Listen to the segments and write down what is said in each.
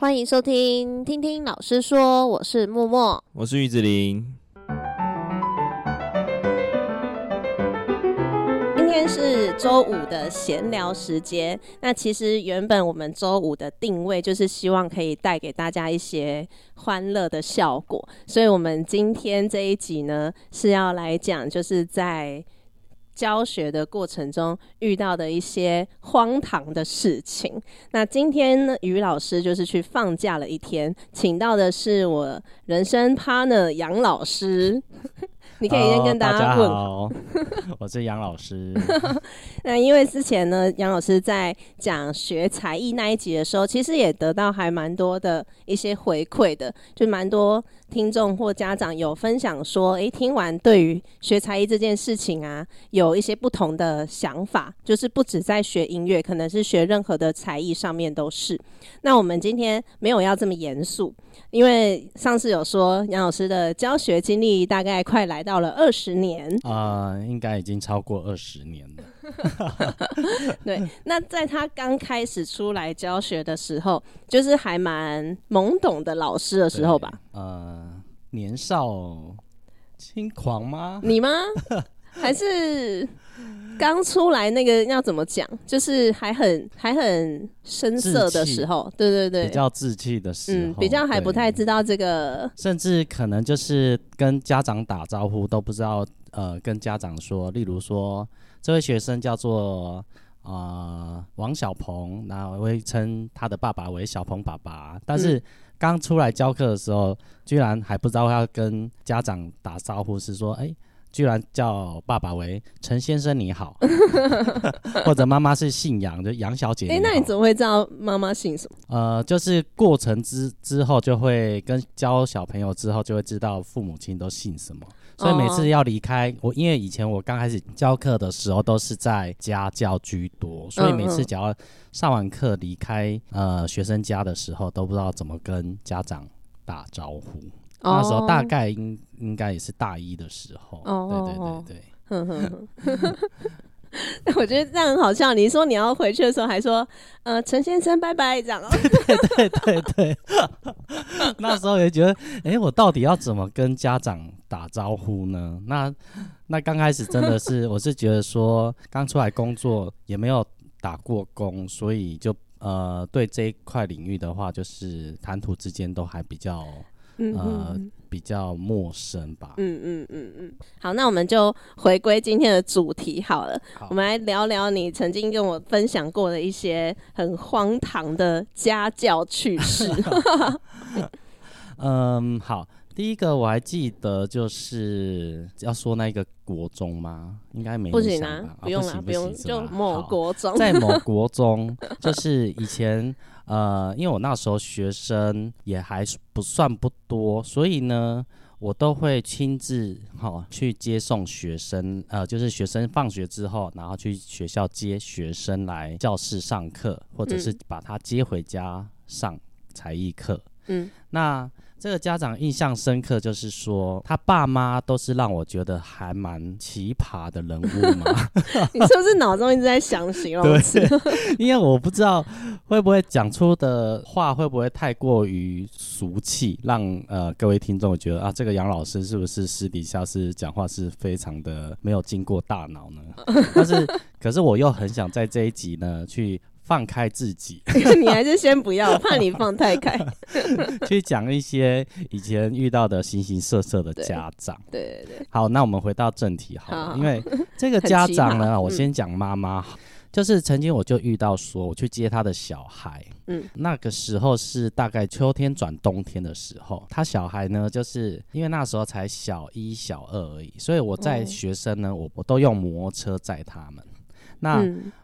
欢迎收听，听听老师说，我是默默，我是玉子琳。今天是周五的闲聊时间。那其实原本我们周五的定位就是希望可以带给大家一些欢乐的效果，所以我们今天这一集呢是要来讲，就是在。教学的过程中遇到的一些荒唐的事情。那今天呢，于老师就是去放假了一天，请到的是我人生 partner 杨老师。你可以先跟大家问好，我是杨老师。那因为之前呢，杨老师在讲学才艺那一集的时候，其实也得到还蛮多的一些回馈的，就蛮多听众或家长有分享说，诶，听完对于学才艺这件事情啊，有一些不同的想法，就是不止在学音乐，可能是学任何的才艺上面都是。那我们今天没有要这么严肃。因为上次有说杨老师的教学经历大概快来到了二十年啊、应该已经超过二十年了。对，那在他刚开始出来教学的时候，就是还蛮懵懂的老师的时候吧？呃，年少轻狂吗？你吗？还是？刚出来那个要怎么讲？就是还很还很生涩的时候，对对对，比较稚气的时候，嗯，比较还不太知道这个，甚至可能就是跟家长打招呼都不知道，呃，跟家长说，例如说这位学生叫做啊、呃、王小鹏，那我会称他的爸爸为小鹏爸爸，但是刚出来教课的时候，居然还不知道要跟家长打招呼，是说，哎、欸。居然叫爸爸为陈先生你好，或者妈妈是姓杨，就杨小姐。哎、欸，那你怎么会知道妈妈姓什么？呃，就是过程之之后就会跟教小朋友之后就会知道父母亲都姓什么，所以每次要离开、哦、我，因为以前我刚开始教课的时候都是在家教居多，所以每次只要上完课离开呃学生家的时候，都不知道怎么跟家长打招呼。那时候大概应应该也是大一的时候，对对对对。我觉得这样很好笑。你说你要回去的时候，还说呃陈先生拜拜这样。对对对对。那时候也觉得，哎、欸，我到底要怎么跟家长打招呼呢？那那刚开始真的是，我是觉得说刚出来工作也没有打过工，所以就呃对这一块领域的话，就是谈吐之间都还比较。嗯、呃，比较陌生吧。嗯嗯嗯嗯。好，那我们就回归今天的主题好了。好，我们来聊聊你曾经跟我分享过的一些很荒唐的家教趣事。嗯，好。第一个我还记得，就是要说那个国中吗？应该没。不行啊，不用了，不用，就某国中。在某国中，就是以前。呃，因为我那时候学生也还不算不多，所以呢，我都会亲自哈、哦、去接送学生，呃，就是学生放学之后，然后去学校接学生来教室上课，或者是把他接回家上才艺课。嗯，那。这个家长印象深刻，就是说他爸妈都是让我觉得还蛮奇葩的人物嘛。你是不是脑中一直在想形容词？因为我不知道会不会讲出的话会不会太过于俗气，让呃各位听众觉得啊，这个杨老师是不是私底下是讲话是非常的没有经过大脑呢？但是可是我又很想在这一集呢去。放开自己，你还是先不要，怕你放太开。去讲一些以前遇到的形形色色的家长。对对对。好，那我们回到正题好了，好，因为这个家长呢，我先讲妈妈，就是曾经我就遇到说，我去接他的小孩，嗯，那个时候是大概秋天转冬天的时候，他小孩呢，就是因为那时候才小一、小二而已，所以我在学生呢，我我都用摩托车载他们。那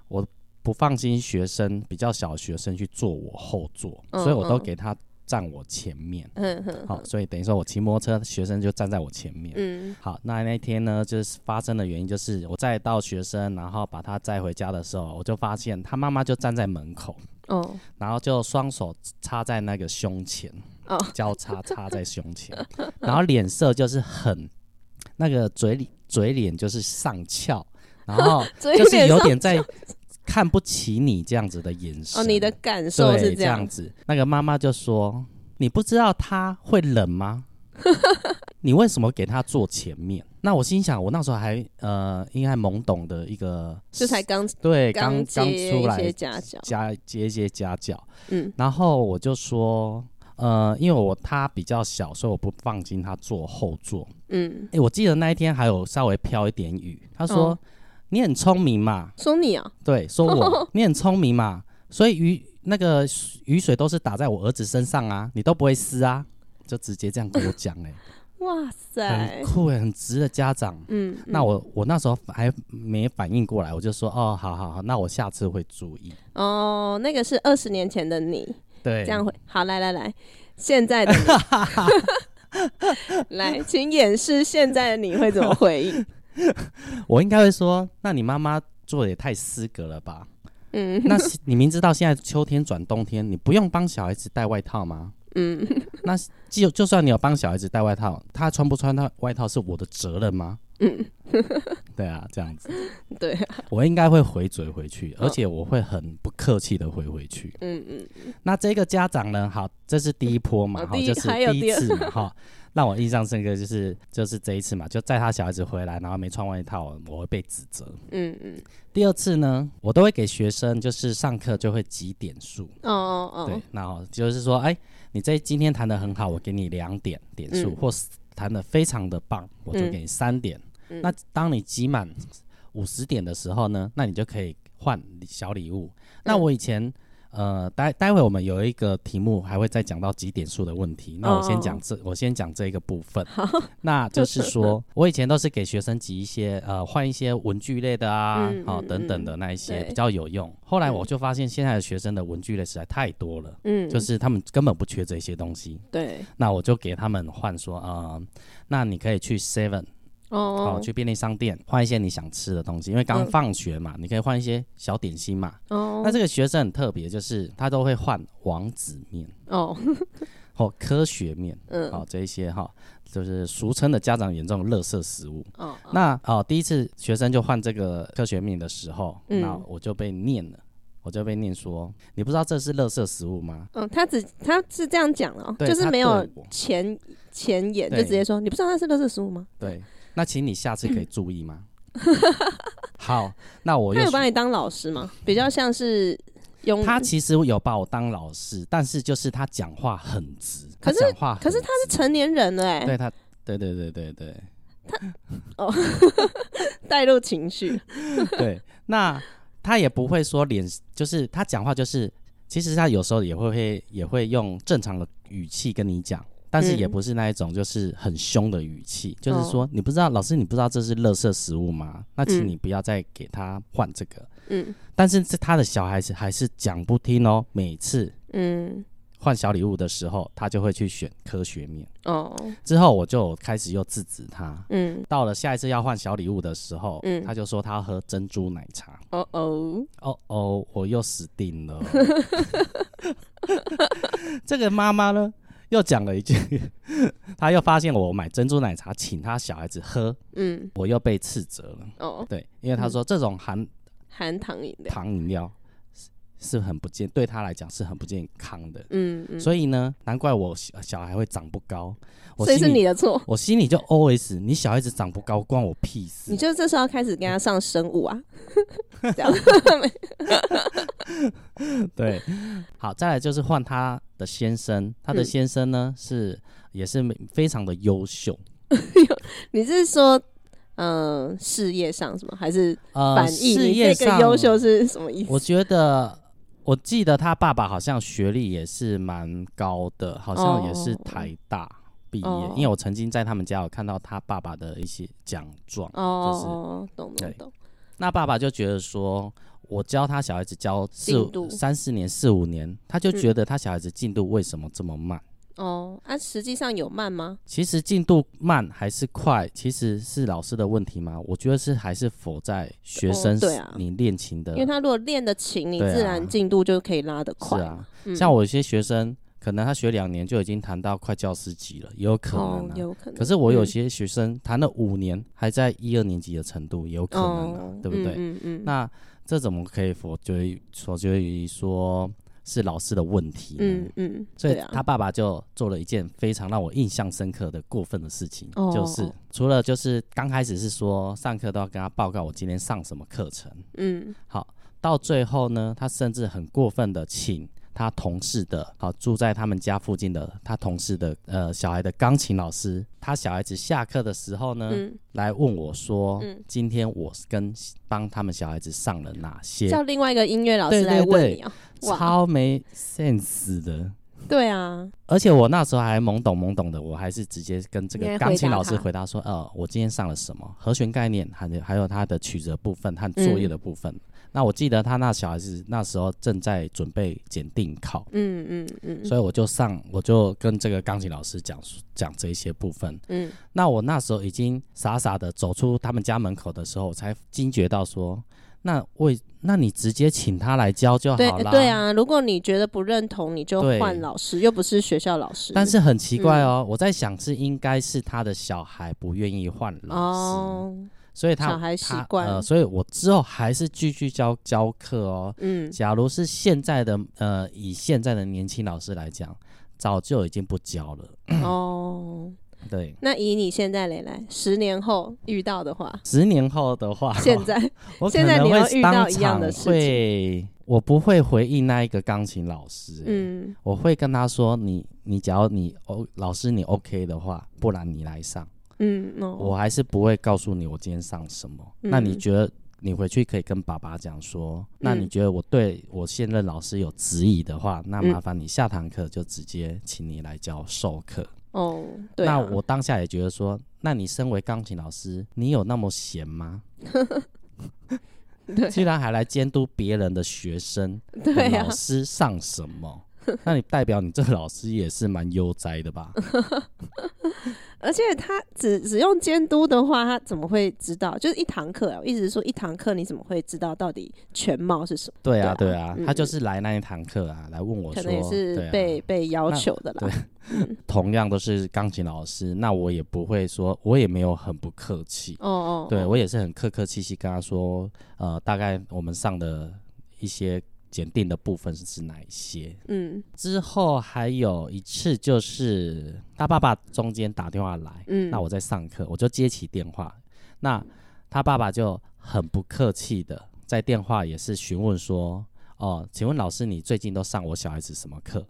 我。不放心学生比较小的学生去坐我后座，嗯、所以我都给他站我前面。嗯嗯。好，所以等于说我骑摩托车，学生就站在我前面。嗯。好，那那天呢，就是发生的原因就是我载到学生，然后把他载回家的时候，我就发现他妈妈就站在门口。哦。然后就双手插在那个胸前。哦。交叉插在胸前，然后脸色就是很那个嘴里嘴脸就是上翘，然后 就是有点在。看不起你这样子的眼神。哦，你的感受是这样，子。那个妈妈就说：“你不知道他会冷吗？你为什么给他坐前面？”那我心想，我那时候还呃，应该懵懂的一个，这才刚对刚刚出来家教，家接一些家教。嗯，然后我就说。呃，因为我他比较小，所以我不放心他坐后座。嗯，哎，我记得那一天还有稍微飘一点雨。他说：“哦、你很聪明嘛。”说你啊？对，说我 你很聪明嘛，所以雨那个雨水都是打在我儿子身上啊，你都不会湿啊，就直接这样跟我讲哎、欸。哇塞，很酷哎，很直的家长。嗯，那我我那时候还没反应过来，我就说：“哦，好好好，那我下次会注意。”哦，那个是二十年前的你。对，这样会好。来来来，现在的你 来，请演示现在的你会怎么回应？我应该会说：“那你妈妈做的也太失格了吧？”嗯，那你明知道现在秋天转冬天，你不用帮小孩子带外套吗？嗯，那就就算你有帮小孩子带外套，他穿不穿他外套是我的责任吗？嗯，对啊，这样子，对啊，我应该会回嘴回去，而且我会很不客气的回回去。嗯嗯，那这个家长呢？好，这是第一波嘛，好，这是第一次嘛，哈，让我印象深刻就是就是这一次嘛，就载他小孩子回来，然后没穿外套，我会被指责。嗯嗯，第二次呢，我都会给学生就是上课就会积点数。哦哦哦，对，然后就是说，哎，你这今天弹的很好，我给你两点点数，或是。弹得非常的棒，我就给你三点。嗯、那当你集满五十点的时候呢，那你就可以换小礼物。嗯、那我以前。呃，待待会我们有一个题目还会再讲到几点数的问题，那我先讲这，oh. 我先讲这一个部分。好，那 就是说我以前都是给学生集一些呃换一些文具类的啊，好、嗯哦、等等的那一些比较有用。后来我就发现现在的学生的文具类实在太多了，嗯，就是他们根本不缺这些东西。对，那我就给他们换说，呃，那你可以去 Seven。哦，去便利商店换一些你想吃的东西，因为刚放学嘛，你可以换一些小点心嘛。哦，那这个学生很特别，就是他都会换王子面哦，或科学面，嗯，好这一些哈，就是俗称的家长眼中的垃圾食物。哦，那哦，第一次学生就换这个科学面的时候，那我就被念了，我就被念说，你不知道这是垃圾食物吗？嗯，他只他是这样讲了，就是没有前前言，就直接说，你不知道那是垃圾食物吗？对。那请你下次可以注意吗？好，那我他有把你当老师吗？比较像是用他其实有把我当老师，但是就是他讲话很直，可是讲话可是他是成年人了哎，对他，对对对对对，他哦，带入情绪，对，那他也不会说脸，就是他讲话就是，其实他有时候也会会也会用正常的语气跟你讲。但是也不是那一种，就是很凶的语气，嗯、就是说你不知道，老师你不知道这是垃圾食物吗？那请你不要再给他换这个。嗯，但是这他的小孩子还是讲不听哦，每次嗯换小礼物的时候，他就会去选科学面。哦，之后我就开始又制止他。嗯，到了下一次要换小礼物的时候，嗯，他就说他要喝珍珠奶茶。哦哦哦哦，我又死定了。这个妈妈呢？又讲了一句，他又发现我买珍珠奶茶请他小孩子喝，嗯，我又被斥责了。哦，对，因为他说这种含含糖饮料。糖饮料是是很不健，对他来讲是很不健康的。嗯嗯，所以呢，难怪我小小孩会长不高。所以是你的错。我心里就 OS：你小孩子长不高关我屁事。你就这时候要开始跟他上生物啊？这样 对，好，再来就是换他的先生，他的先生呢、嗯、是也是非常的优秀。你是说，嗯、呃，事业上什么还是？呃、你这个优秀是什么意思？我觉得，我记得他爸爸好像学历也是蛮高的，好像也是台大毕业。哦、因为我曾经在他们家有看到他爸爸的一些奖状。哦，就是懂懂懂。那爸爸就觉得说。我教他小孩子教四度三四年四五年，他就觉得他小孩子进度为什么这么慢？嗯、哦，啊，实际上有慢吗？其实进度慢还是快，其实是老师的问题吗？我觉得是还是否在学生对啊，你练琴的、因为他如果练得勤，你自然进度就可以拉得快。是啊，嗯、像我有些学生，可能他学两年就已经弹到快教师级了，也有可能、啊哦、有可能。可是我有些学生弹了五年，还在一二年级的程度，也有可能啊，哦、对不对？嗯嗯。那这怎么可以否决于否决于说是老师的问题呢？嗯嗯，所以他爸爸就做了一件非常让我印象深刻的过分的事情，哦、就是除了就是刚开始是说上课都要跟他报告我今天上什么课程，嗯，好，到最后呢，他甚至很过分的请。他同事的，好住在他们家附近的，他同事的，呃，小孩的钢琴老师，他小孩子下课的时候呢，嗯、来问我说，嗯、今天我跟帮他们小孩子上了哪些？叫另外一个音乐老师来问你啊，对对对，超没 sense 的。对啊，而且我那时候还懵懂懵懂的，我还是直接跟这个钢琴老师回答说，呃，我今天上了什么和弦概念，还有还有它的曲折部分和作业的部分。嗯那我记得他那小孩子那时候正在准备检定考，嗯嗯嗯，所以我就上，我就跟这个钢琴老师讲讲这一些部分，嗯，那我那时候已经傻傻的走出他们家门口的时候，我才惊觉到说，那为那你直接请他来教就好了，对啊，如果你觉得不认同，你就换老师，又不是学校老师。但是很奇怪哦，嗯、我在想是应该是他的小孩不愿意换老师。哦所以他小孩习惯，呃，所以我之后还是继续教教课哦。嗯，假如是现在的呃，以现在的年轻老师来讲，早就已经不教了。哦，对。那以你现在来来，十年后遇到的话，十年后的话，现在 我现在你会遇到一样的事情，我不会回应那一个钢琴老师。嗯，我会跟他说：“你你，只要你 O，老师你 OK 的话，不然你来上。”嗯、哦，我还是不会告诉你我今天上什么。嗯、那你觉得你回去可以跟爸爸讲说，嗯、那你觉得我对我现任老师有质疑的话，那麻烦你下堂课就直接请你来教授课。哦，对、啊。那我当下也觉得说，那你身为钢琴老师，你有那么闲吗？对，居然还来监督别人的学生，对老师上什么？那你代表你这个老师也是蛮悠哉的吧？而且他只只用监督的话，他怎么会知道？就是一堂课啊，我一直说一堂课，你怎么会知道到底全貌是什么？对啊，对啊，对啊，嗯、他就是来那一堂课啊，来问我说，可能也是被、啊、被要求的啦。同样都是钢琴老师，那我也不会说，我也没有很不客气。哦，哦哦，对我也是很客客气气跟他说，呃，大概我们上的一些。检定的部分是哪一些？嗯，之后还有一次就是他爸爸中间打电话来，嗯，那我在上课，我就接起电话，那他爸爸就很不客气的在电话也是询问说，哦，请问老师你最近都上我小孩子什么课？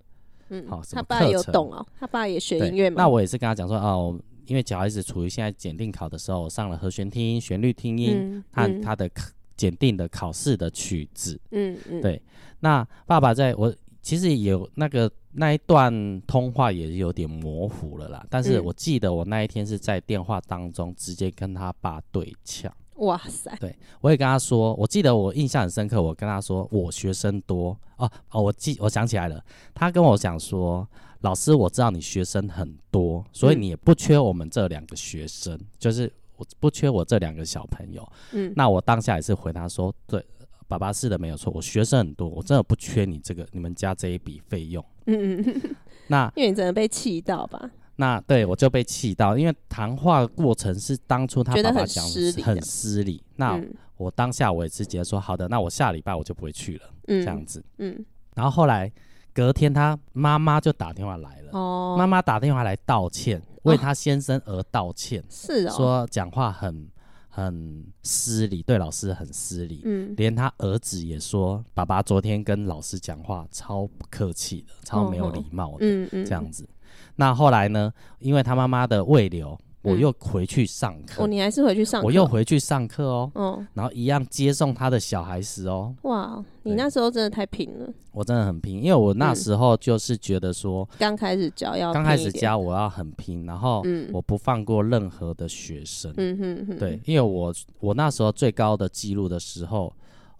嗯，好？他爸有懂哦，他爸也学音乐嘛。那我也是跟他讲说，哦，因为小孩子处于现在检定考的时候，我上了和弦听音、旋律听音，和、嗯嗯、他的课。检定的考试的曲子，嗯嗯，对。那爸爸在我其实有那个那一段通话也有点模糊了啦，但是我记得我那一天是在电话当中直接跟他爸对呛。哇塞！对，我也跟他说，我记得我印象很深刻，我跟他说我学生多哦哦，我记我想起来了，他跟我讲说，老师我知道你学生很多，所以你也不缺我们这两个学生，嗯、就是。我不缺我这两个小朋友，嗯，那我当下也是回答说，对，爸爸是的，没有错，我学生很多，我真的不缺你这个你们家这一笔费用，嗯嗯，那因为你真的被气到吧？那对我就被气到，因为谈话过程是当初他爸爸讲失礼，很失礼，那我当下我也是直接说好的，那我下礼拜我就不会去了，嗯，这样子，嗯，然后后来隔天他妈妈就打电话来了，哦，妈妈打电话来道歉。为他先生而道歉，哦、是哦，说讲话很很失礼，对老师很失礼，嗯，连他儿子也说，爸爸昨天跟老师讲话超不客气的，超没有礼貌的，嗯嗯，这样子。那后来呢？因为他妈妈的慰留。我又回去上课、嗯，哦，你还是回去上课，我又回去上课哦，嗯，然后一样接送他的小孩时哦，哇，你那时候真的太拼了，我真的很拼，因为我那时候就是觉得说，刚、嗯、开始教要，刚开始教我要很拼，然后我不放过任何的学生，嗯哼哼，对，因为我我那时候最高的记录的时候。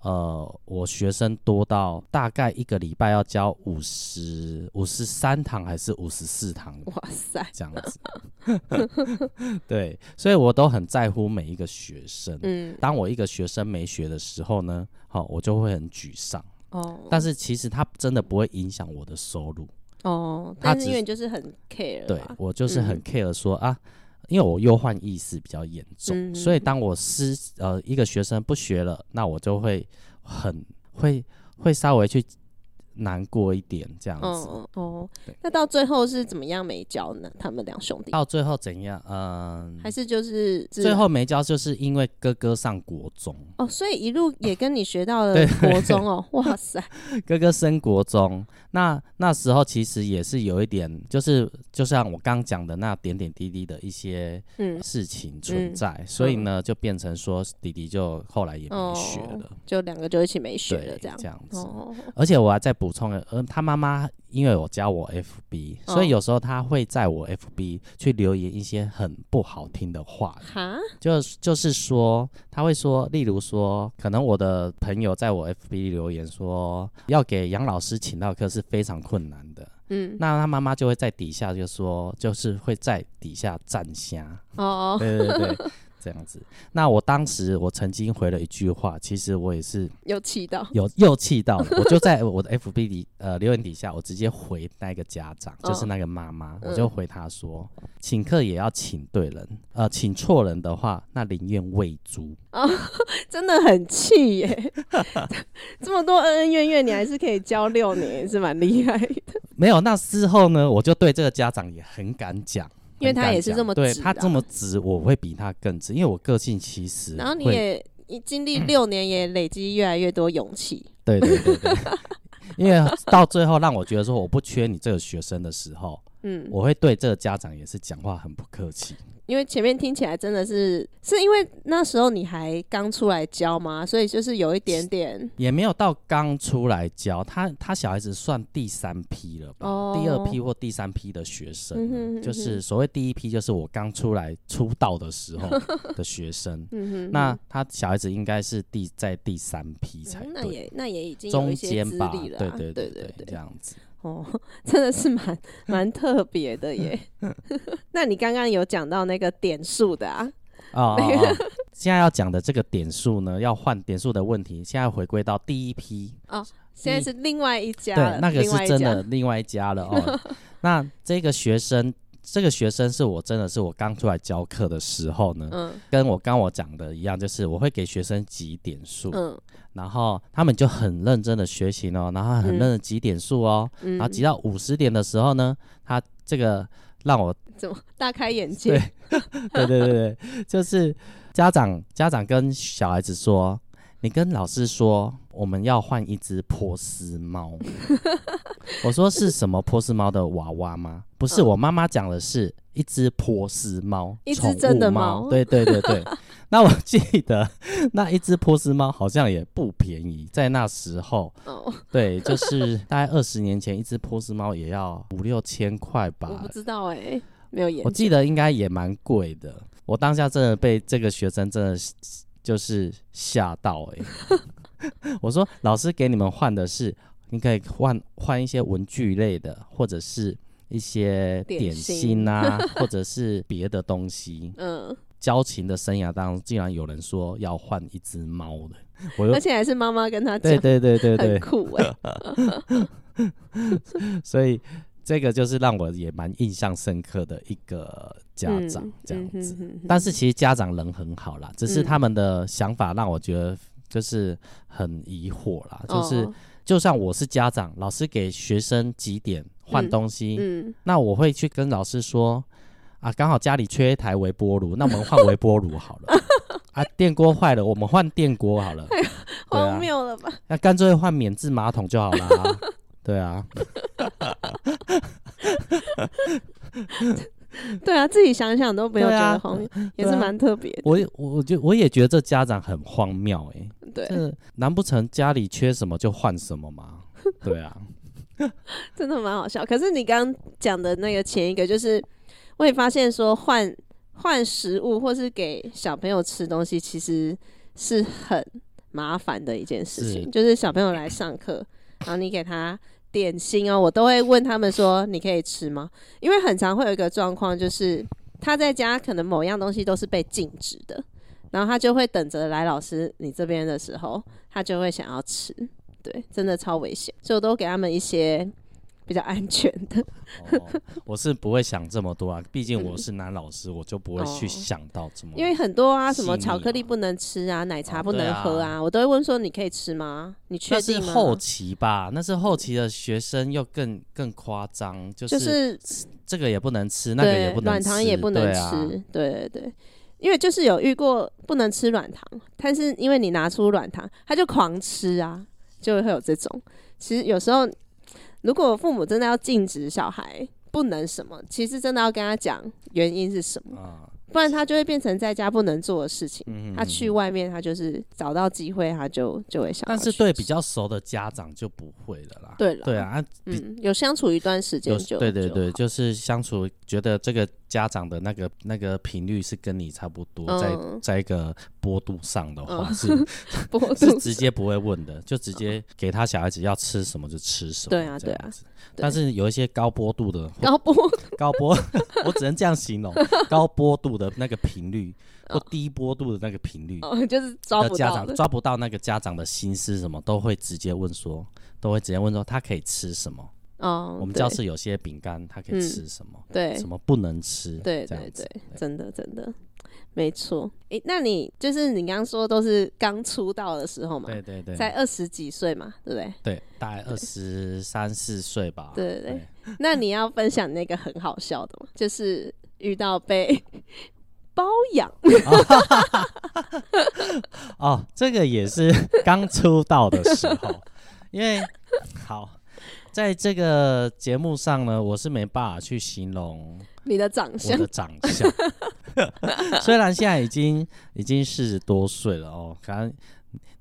呃，我学生多到大概一个礼拜要教五十五十三堂还是五十四堂？哇塞，这样子。对，所以我都很在乎每一个学生。嗯，当我一个学生没学的时候呢，好、哦，我就会很沮丧。哦，但是其实他真的不会影响我的收入。哦，但是因为就是很 care。对，我就是很 care 说、嗯、啊。因为我忧患意识比较严重，嗯、所以当我师呃一个学生不学了，那我就会很会会稍微去。难过一点这样子。哦，哦，那到最后是怎么样没交呢？他们两兄弟？到最后怎样？嗯，还是就是最后没交，就是因为哥哥上国中。哦，所以一路也跟你学到了 国中哦，哇塞，哥哥升国中，那那时候其实也是有一点，就是就像我刚讲的那点点滴滴的一些事情存在，嗯。嗯、所以呢，就变成说弟弟就后来也没学了，哦、就两个就一起没学了这样。这样子，哦、而且我还在。补充了，而他妈妈因为我加我 FB，所以有时候他会在我 FB 去留言一些很不好听的话。哈，就就是说他会说，例如说，可能我的朋友在我 FB 留言说，要给杨老师请到课是非常困难的。嗯，那他妈妈就会在底下就说，就是会在底下赞下。哦，对对对。这样子，那我当时我曾经回了一句话，其实我也是又气到，有又气到，我就在我的 FB 里呃留言底下，我直接回那个家长，哦、就是那个妈妈，我就回她说，嗯、请客也要请对人，呃，请错人的话，那宁愿喂猪。哦，真的很气耶，这么多恩恩怨怨，你还是可以教六年，也是蛮厉害的。没有，那之后呢，我就对这个家长也很敢讲。因为他也是这么直，对他这么直，我会比他更直，因为我个性其实。然后你也你经历六年，也累积越来越多勇气。对对对对，因为到最后让我觉得说我不缺你这个学生的时候，嗯，我会对这个家长也是讲话很不客气。因为前面听起来真的是，是因为那时候你还刚出来教吗？所以就是有一点点，也没有到刚出来教他，他小孩子算第三批了吧？哦、第二批或第三批的学生，嗯、哼哼哼就是所谓第一批，就是我刚出来出道的时候 的学生。那他小孩子应该是第在第三批才对、嗯、那也那也已经有一些资历了、啊，对对对对对，这样子。哦，真的是蛮蛮特别的耶。那你刚刚有讲到那个点数的啊？哦，哦，哦，现在要讲的这个点数呢，要换点数的问题，现在回归到第一批哦，现在是另外一家，对，那个是真的另外一家了哦。那这个学生。这个学生是我真的是我刚出来教课的时候呢，嗯，跟我刚我讲的一样，就是我会给学生几点数，嗯，然后他们就很认真的学习哦，然后很认真的积点数哦，嗯，然后集到五十点的时候呢，他这个让我怎么大开眼界？对，对对对对，就是家长家长跟小孩子说。你跟老师说我们要换一只波斯猫，我说是什么波斯猫的娃娃吗？不是，我妈妈讲的是一只波斯猫，一只真的猫。对对对对，那我记得那一只波斯猫好像也不便宜，在那时候，对，就是大概二十年前，一只波斯猫也要五六千块吧。我不知道哎、欸，没有研究。我记得应该也蛮贵的。我当下真的被这个学生真的。就是吓到哎、欸！我说老师给你们换的是，你可以换换一些文具类的，或者是一些点心啊，心 或者是别的东西。嗯，交情的生涯当中，竟然有人说要换一只猫的，我而且还是妈妈跟他讲，对对对对对，很酷哎、欸！所以。这个就是让我也蛮印象深刻的一个家长这样子，但是其实家长人很好啦，只是他们的想法让我觉得就是很疑惑啦。嗯、就是就算我是家长，老师给学生几点换东西，嗯嗯、那我会去跟老师说啊，刚好家里缺一台微波炉，那我们换微波炉好了。啊，电锅坏了，我们换电锅好了。荒谬了吧？那干脆换免治马桶就好了。对啊，对啊，自己想想都没有觉得荒谬，啊、也是蛮特别的。我我就我也觉得这家长很荒谬哎、欸，对，难不成家里缺什么就换什么吗？对啊，真的蛮好笑。可是你刚刚讲的那个前一个，就是我也发现说换换食物或是给小朋友吃东西，其实是很麻烦的一件事情。是就是小朋友来上课，然后你给他。点心哦，我都会问他们说：“你可以吃吗？”因为很常会有一个状况，就是他在家可能某样东西都是被禁止的，然后他就会等着来老师你这边的时候，他就会想要吃。对，真的超危险，所以我都给他们一些比较安全的。哦，我是不会想这么多啊，毕竟我 是男老师，嗯，我就不会去想到这么。因为很多啊，什么巧克力不能吃啊，奶茶不能喝啊，哦啊我都会问说你可以吃吗？你确定吗？那是后期吧，那是后期的学生又更更夸张，就是、就是、这个也不能吃，那个也不能吃，软糖也不能吃，对对对。因为就是有遇过不能吃软糖，但是因为你拿出软糖，他就狂吃啊，就会有这种。其实有时候，如果父母真的要禁止小孩不能什么，其实真的要跟他讲原因是什么。不然他就会变成在家不能做的事情。嗯、他去外面，他就是找到机会，他就就会想。但是对比较熟的家长就不会了啦。对了，对啊，嗯，有相处一段时间就对对对，就是相处，觉得这个家长的那个那个频率是跟你差不多，嗯、在在一个波度上的话是，嗯、是 直接不会问的，就直接给他小孩子要吃什么就吃什么。对啊，对啊。但是有一些高波度的高波 高波，我只能这样形容高波度的那个频率或低波度的那个频率，哦，就是抓不到家长抓不到那个家长的心思，什么都会直接问说，都会直接问说他可以吃什么？哦，我们教室有些饼干，他可以吃什么？对，什么不能吃？对对对，真的真的。没错，诶，那你就是你刚刚说都是刚出道的时候嘛？对对对，在二十几岁嘛，对不对？对，大概二十三四岁吧。对对对，对，那你要分享那个很好笑的吗？就是遇到被包养。哦，这个也是 刚出道的时候，因为好。在这个节目上呢，我是没办法去形容你的长相，我的长相。虽然现在已经已经四十多岁了哦，可能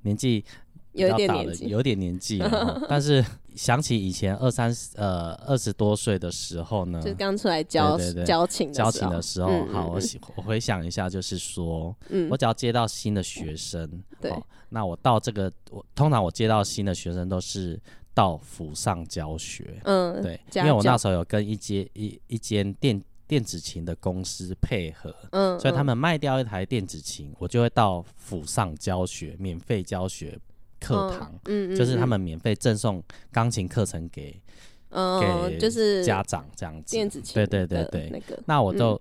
年纪有点年纪，有点年纪了。但是想起以前二三十呃二十多岁的时候呢，就刚出来交对对对交情交情的时候，嗯、好，我我回想一下，就是说、嗯，我只要接到新的学生，嗯、对，那我到这个我通常我接到新的学生都是。到府上教学，嗯，对，因为我那时候有跟一间一一间电电子琴的公司配合，嗯，所以他们卖掉一台电子琴，我就会到府上教学，免费教学课堂，嗯，就是他们免费赠送钢琴课程给，嗯，给就是家长这样子，电子琴，对对对对，那个，那我就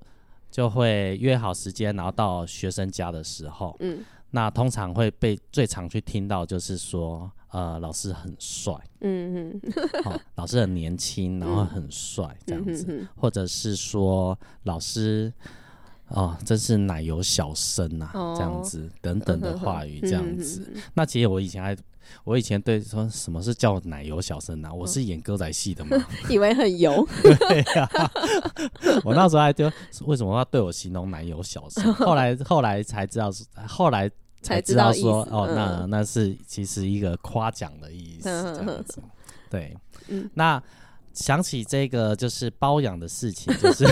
就会约好时间，然后到学生家的时候，嗯，那通常会被最常去听到就是说。呃，老师很帅，嗯嗯，好，老师很年轻，然后很帅，这样子、嗯，或者是说老师，哦，真是奶油小生呐、啊哦，这样子等等的话语，这样子、嗯。那其实我以前还，我以前对说什么是叫奶油小生啊？我是演歌仔戏的嘛，以为很油。对呀、啊，我那时候还就为什么要对我形容奶油小生？后来后来才知道，后来。才知道说道哦，嗯、那那是其实一个夸奖的意思，这样子。对，嗯、那想起这个就是包养的事情，就是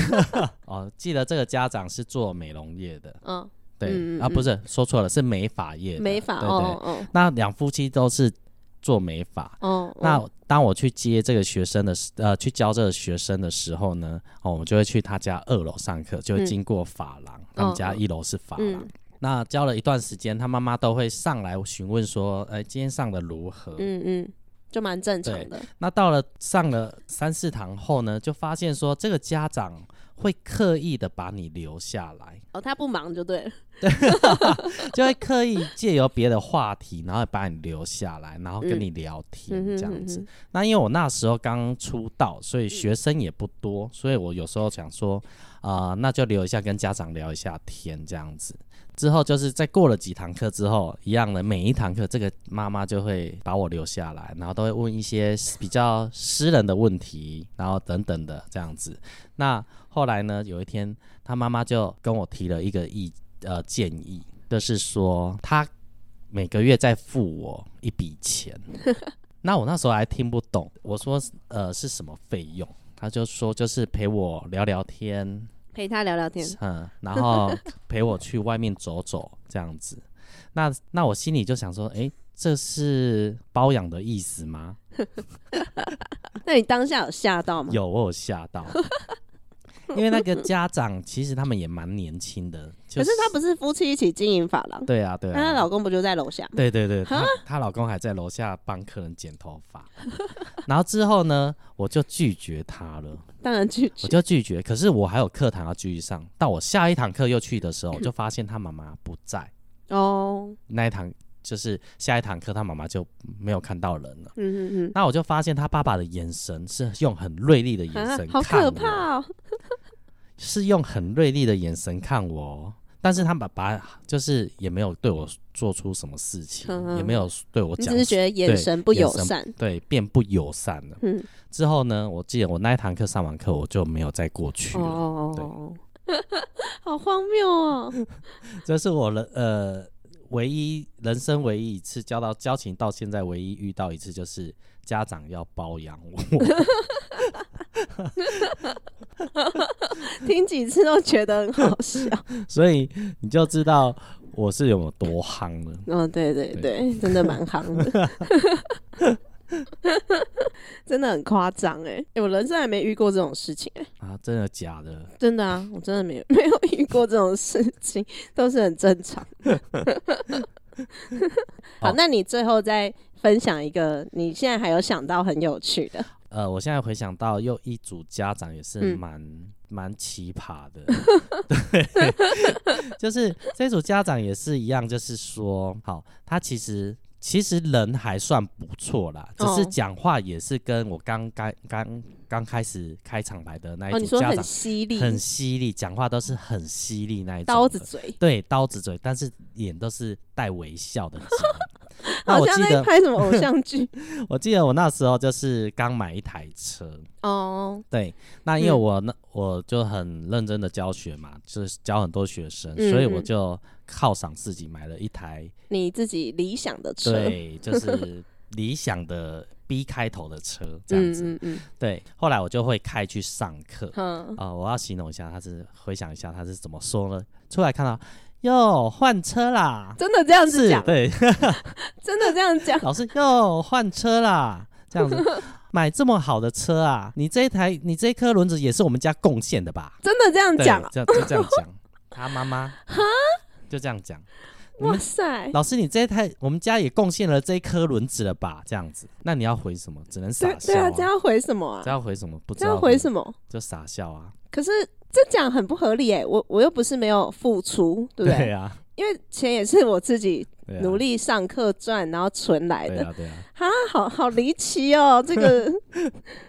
哦，记得这个家长是做美容业的，嗯，对嗯啊，不是说错了，是美发业的，美发，对对，哦哦、那两夫妻都是做美发，哦，那当我去接这个学生的时，呃，去教这个学生的时候呢，哦，我们就会去他家二楼上课，就会经过发廊、嗯，他们家一楼是发廊。嗯。那教了一段时间，他妈妈都会上来询问说：“哎、欸，今天上的如何？”嗯嗯，就蛮正常的。那到了上了三四堂后呢，就发现说这个家长会刻意的把你留下来。哦，他不忙就对了。对，就会刻意借由别的话题，然后把你留下来，然后跟你聊天这样子。嗯、那因为我那时候刚出道，所以学生也不多，所以我有时候想说，啊、呃，那就留一下跟家长聊一下天这样子。之后就是在过了几堂课之后，一样的每一堂课，这个妈妈就会把我留下来，然后都会问一些比较私人的问题，然后等等的这样子。那后来呢，有一天他妈妈就跟我提了一个意呃建议，就是说他每个月再付我一笔钱。那我那时候还听不懂，我说呃是什么费用？他就说就是陪我聊聊天。陪他聊聊天，嗯，然后陪我去外面走走，这样子。那那我心里就想说，哎、欸，这是包养的意思吗？那你当下有吓到吗？有，我有吓到。因为那个家长其实他们也蛮年轻的，就是，可是他不是夫妻一起经营发廊？对啊，对啊。那她老公不就在楼下？对对对，她她老公还在楼下帮客人剪头发。然后之后呢，我就拒绝他了。当然拒绝，我就拒绝。可是我还有课堂要继续上，到我下一堂课又去的时候，我就发现他妈妈不在。哦，那一堂就是下一堂课，他妈妈就没有看到人了。嗯嗯嗯。那我就发现他爸爸的眼神是用很锐利的眼神看我，啊，好可怕哦！是用很锐利的眼神看我。但是他爸爸就是也没有对我做出什么事情，呵呵也没有对我讲，只是觉得眼神不友善，对，对，变不友善了。嗯，之后呢，我记得我那一堂课上完课，我就没有再过去了。哦，对，好荒谬哦！这是我的呃唯一人生唯一一次交到交情到现在唯一遇到一次，就是家长要包养我。听几次都觉得很好笑，所以你就知道我是有多夯了。哦，对对对，对真的蛮夯的，真的很夸张哎！我人生还没遇过这种事情哎。啊，真的假的？真的啊，我真的没有 没有遇过这种事情，都是很正常的。好，那你最后再分享一个，你现在还有想到很有趣的？呃，我现在回想到又一组家长也是蛮蛮、嗯、奇葩的，对，就是这组家长也是一样，就是说，好，他其实其实人还算不错啦，只是讲话也是跟我刚刚刚刚开始开场白的那一组家长很犀利，很犀利，讲话都是很犀利那一种，刀子嘴，对，刀子嘴，但是脸都是带微笑的。好像在拍什么偶像剧。我记得我那时候就是刚买一台车哦，对，那因为我那、嗯、我就很认真的教学嘛，就是教很多学生，嗯、所以我就犒赏自己买了一台你自己理想的车，对，就是理想的 B 开头的车 这样子，嗯嗯嗯对。后来我就会开去上课，啊、我要形容一下，他是回想一下他是怎么说呢？出来看到。哟，换车啦！真的这样子讲？对，真的这样讲。老师，哟，换车啦！这样子 买这么好的车啊？你这一台，你这一颗轮子也是我们家贡献的吧？真的这样讲？这样就这样讲。他妈妈哈，就这样讲。哇塞！老师，你这一台我们家也贡献了这一颗轮子了吧？这样子，那你要回什么？只能傻笑。对啊，这要回什么啊？这要回什么？不知道要回什么？就傻笑啊。可是。这讲很不合理哎，我我又不是没有付出，对不对？对啊，因为钱也是我自己努力上课赚，然后存来的。对啊，对啊。啊，好好离奇哦，这个，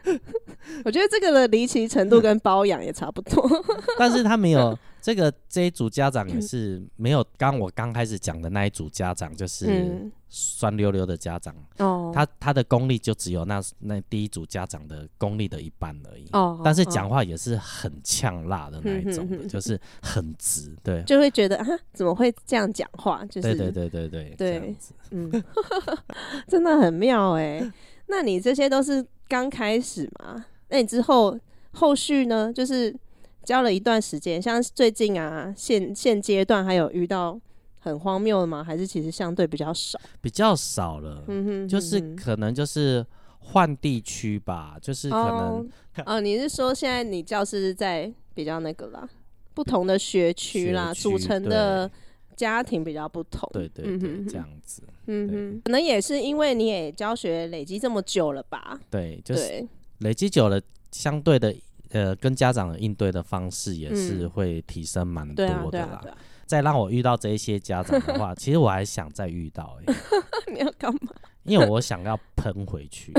我觉得这个的离奇程度跟包养也差不多。但是他没有。这个这一组家长也是没有刚我刚开始讲的那一组家长，就是酸溜溜的家长。哦，他他的功力就只有那那第一组家长的功力的一半而已。哦，但是讲话也是很呛辣的那一种的，就是很直，对，就会觉得啊，怎么会这样讲话？就是对对对对对，对，嗯，真的很妙哎。那你这些都是刚开始嘛？那你之后后续呢？就是。教了一段时间，像最近啊，现现阶段还有遇到很荒谬的吗？还是其实相对比较少？比较少了，嗯哼，就是可能就是换地区吧，就是可能哦，哦，你是说现在你教室在比较那个啦，不同的学区啦，组成的家庭比较不同，对对对，嗯、这样子，嗯哼，可能也是因为你也教学累积这么久了吧？对，就是累积久了，相对的。呃，跟家长的应对的方式也是会提升蛮多的啦。再让我遇到这一些家长的话，其实我还想再遇到。你要干嘛？因为我想要喷回去。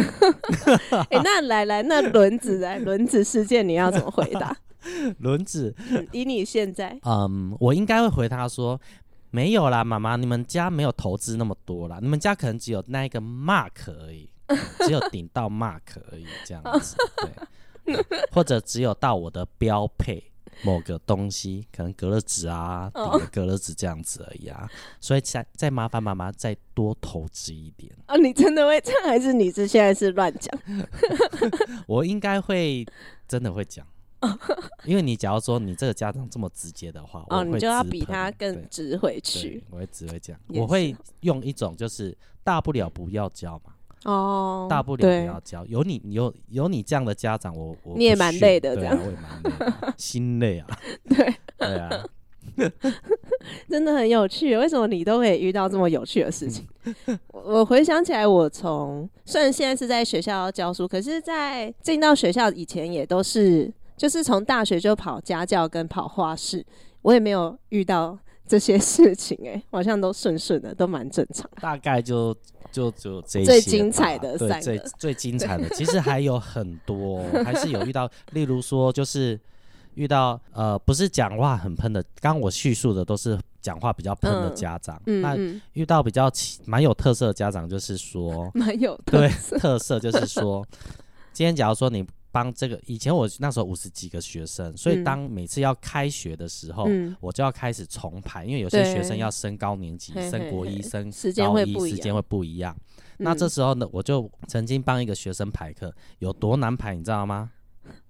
哎，那来来，那轮子来轮子事件，你要怎么回答？轮子，以你现在，嗯，我应该会回他说，没有啦，妈妈，你们家没有投资那么多啦，你们家可能只有那一个 mark 而已，只有顶到 mark 而已，这样子，对。或者只有到我的标配某个东西，可能隔热纸啊，底的隔热纸这样子而已啊，所以再再麻烦妈妈再多投资一点啊。你真的会这样，还是你是现在是乱讲？我应该会真的会讲，因为你假如说你这个家长这么直接的话，哦，你就要比他更直回去。我会直会讲，我会用一种就是大不了不要教嘛。哦，大不了不要教。有你有有你这样的家长，我我你也蛮累的，这样我也蛮累，心累啊。对对啊。真的很有趣。为什么你都可以遇到这么有趣的事情？我回想起来，我从虽然现在是在学校教书，可是，在进到学校以前，也都是就是从大学就跑家教跟跑画室，我也没有遇到这些事情，欸，哎，好像都顺顺的，都蛮正常。大概就就就这些最精彩的对，最 最精彩的，其实还有很多，还是有遇到，例如说就是。遇到呃不是讲话很喷的，刚刚我叙述的都是讲话比较喷的家长。嗯，那遇到比较蛮有特色的家长，就是说蛮有对特色，就是说，今天假如说你帮这个，以前我那时候五十几个学生，所以当每次要开学的时候，嗯、我就要开始重排，因为有些学生要升高年级，升国一，升高一，时间会不一样。那这时候呢，我就曾经帮一个学生排课，有多难排，你知道吗？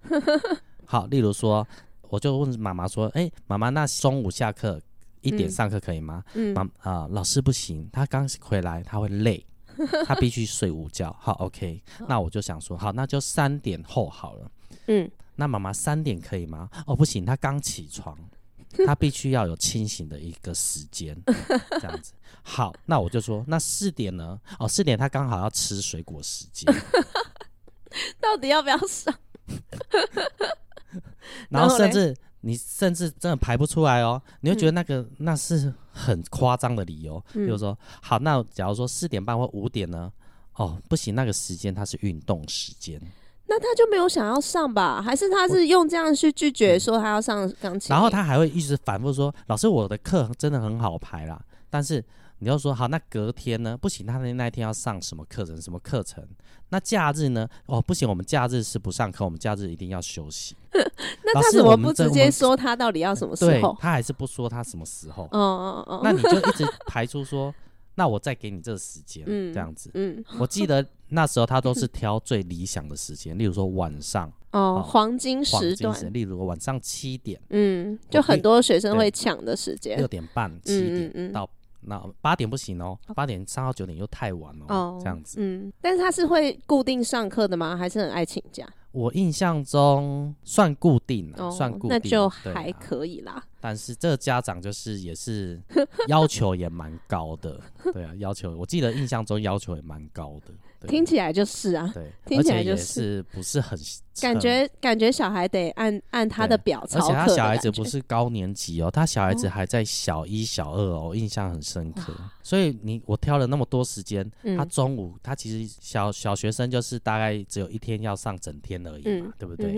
好，例如说，我就问妈妈说：“哎、欸，妈妈，那中午下课一点上课可以吗？”嗯，妈啊、呃，老师不行，他刚回来他会累，他必须睡午觉。好，OK，那我就想说，好，那就三点后好了。嗯，那妈妈三点可以吗？哦，不行，他刚起床，他必须要有清醒的一个时间，这样子。好，那我就说，那四点呢？哦，四点他刚好要吃水果时间，到底要不要上？然后甚至你甚至真的排不出来哦，你会觉得那个、嗯、那是很夸张的理由，比如说好，那假如说四点半或五点呢？哦，不行，那个时间它是运动时间，那他就没有想要上吧？还是他是用这样去拒绝说他要上钢琴？然后他还会一直反复说：“老师，我的课真的很好排啦。”但是。你要说好，那隔天呢？不行，他那那一天要上什么课程？什么课程？那假日呢？哦，不行，我们假日是不上课，我们假日一定要休息。那他怎么不直接说他到底要什么时候？他还是不说他什么时候？哦哦哦。那你 就一直排出说，那我再给你这个时间，这样子。嗯。我记得那时候他都是挑最理想的时间，例如说晚上 哦，黄金时段，例如晚上七点，嗯，就很多学生会抢的时间，六点半、七点到。那八点不行哦，八点上到九点又太晚了哦，这样子。嗯，但是他是会固定上课的吗？还是很爱请假？我印象中算固定了，哦、算固定，那就还可以啦。但是这个家长就是也是 要求也蛮高的，对啊，要求我记得印象中要求也蛮高的。听起来就是啊，对，听起来就是，是不是很感觉感觉小孩得按按他的表操，而且他小孩子不是高年级哦，他小孩子还在小一、小二哦，印象很深刻。所以你我挑了那么多时间，他中午他其实小小学生就是大概只有一天要上整天而已嘛，对不对？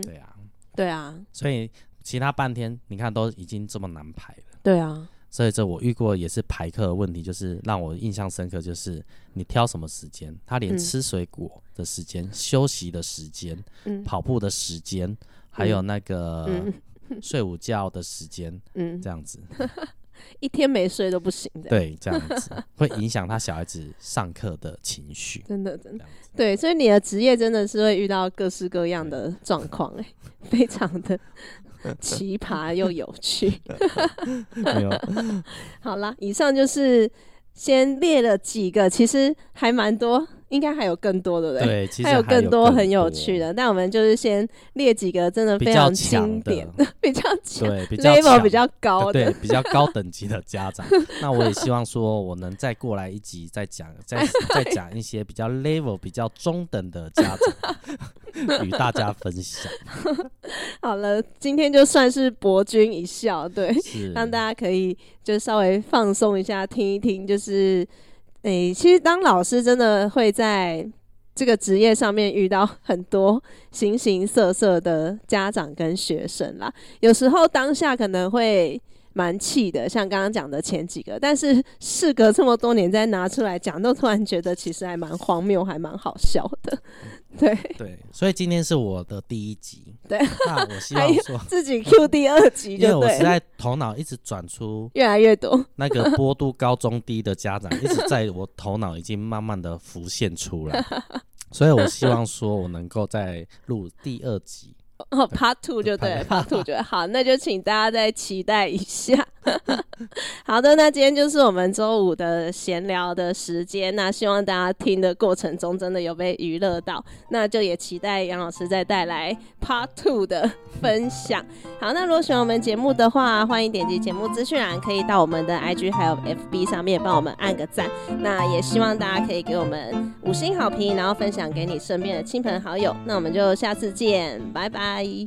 对啊，对啊，所以其他半天你看都已经这么难排了，对啊。所以这我遇过也是排课的问题，就是让我印象深刻，就是你挑什么时间，他连吃水果的时间、嗯、休息的时间、嗯、跑步的时间，嗯、还有那个睡午觉的时间，嗯，这样子，一天没睡都不行的。对，这样子会影响他小孩子上课的情绪。真的，真的。对，所以你的职业真的是会遇到各式各样的状况，哎，非常的。奇葩又有趣，没有。好啦，以上就是先列了几个，其实还蛮多，应该还有更多的，对不对？对，其实还有更多很有趣的。那我们就是先列几个真的非常经典、比较强、对，比较 level 比较高的，对，比较高等级的家长。那我也希望说，我能再过来一集，再讲，再再讲一些比较 level 比较中等的家长。与大家分享。好了，今天就算是博君一笑，对，是让大家可以就稍微放松一下，听一听。就是，诶、其实当老师真的会在这个职业上面遇到 很多形形色色的家长跟学生啦。有时候当下可能会。蛮气的，像刚刚讲的前几个，但是事隔这么多年再拿出来讲，都突然觉得其实还蛮荒谬，还蛮好笑的。对对，所以今天是我的第一集。对，那我希望说自己 Q 第二集，因为我实在头脑一直转出越来越多那个波度高中低的家长，一直在我头脑已经慢慢的浮现出来，所以我希望说我能够再录第二集。哦，Part Two 就对，Part Two 就 好，那就请大家再期待一下。好的，那今天就是我们周五的闲聊的时间。那希望大家听的过程中真的有被娱乐到，那就也期待杨老师再带来 Part Two 的分享。好，那如果喜欢我们节目的话，欢迎点击节目资讯栏，可以到我们的 IG 还有 FB 上面帮我们按个赞。那也希望大家可以给我们五星好评，然后分享给你身边的亲朋好友。那我们就下次见，拜拜。hay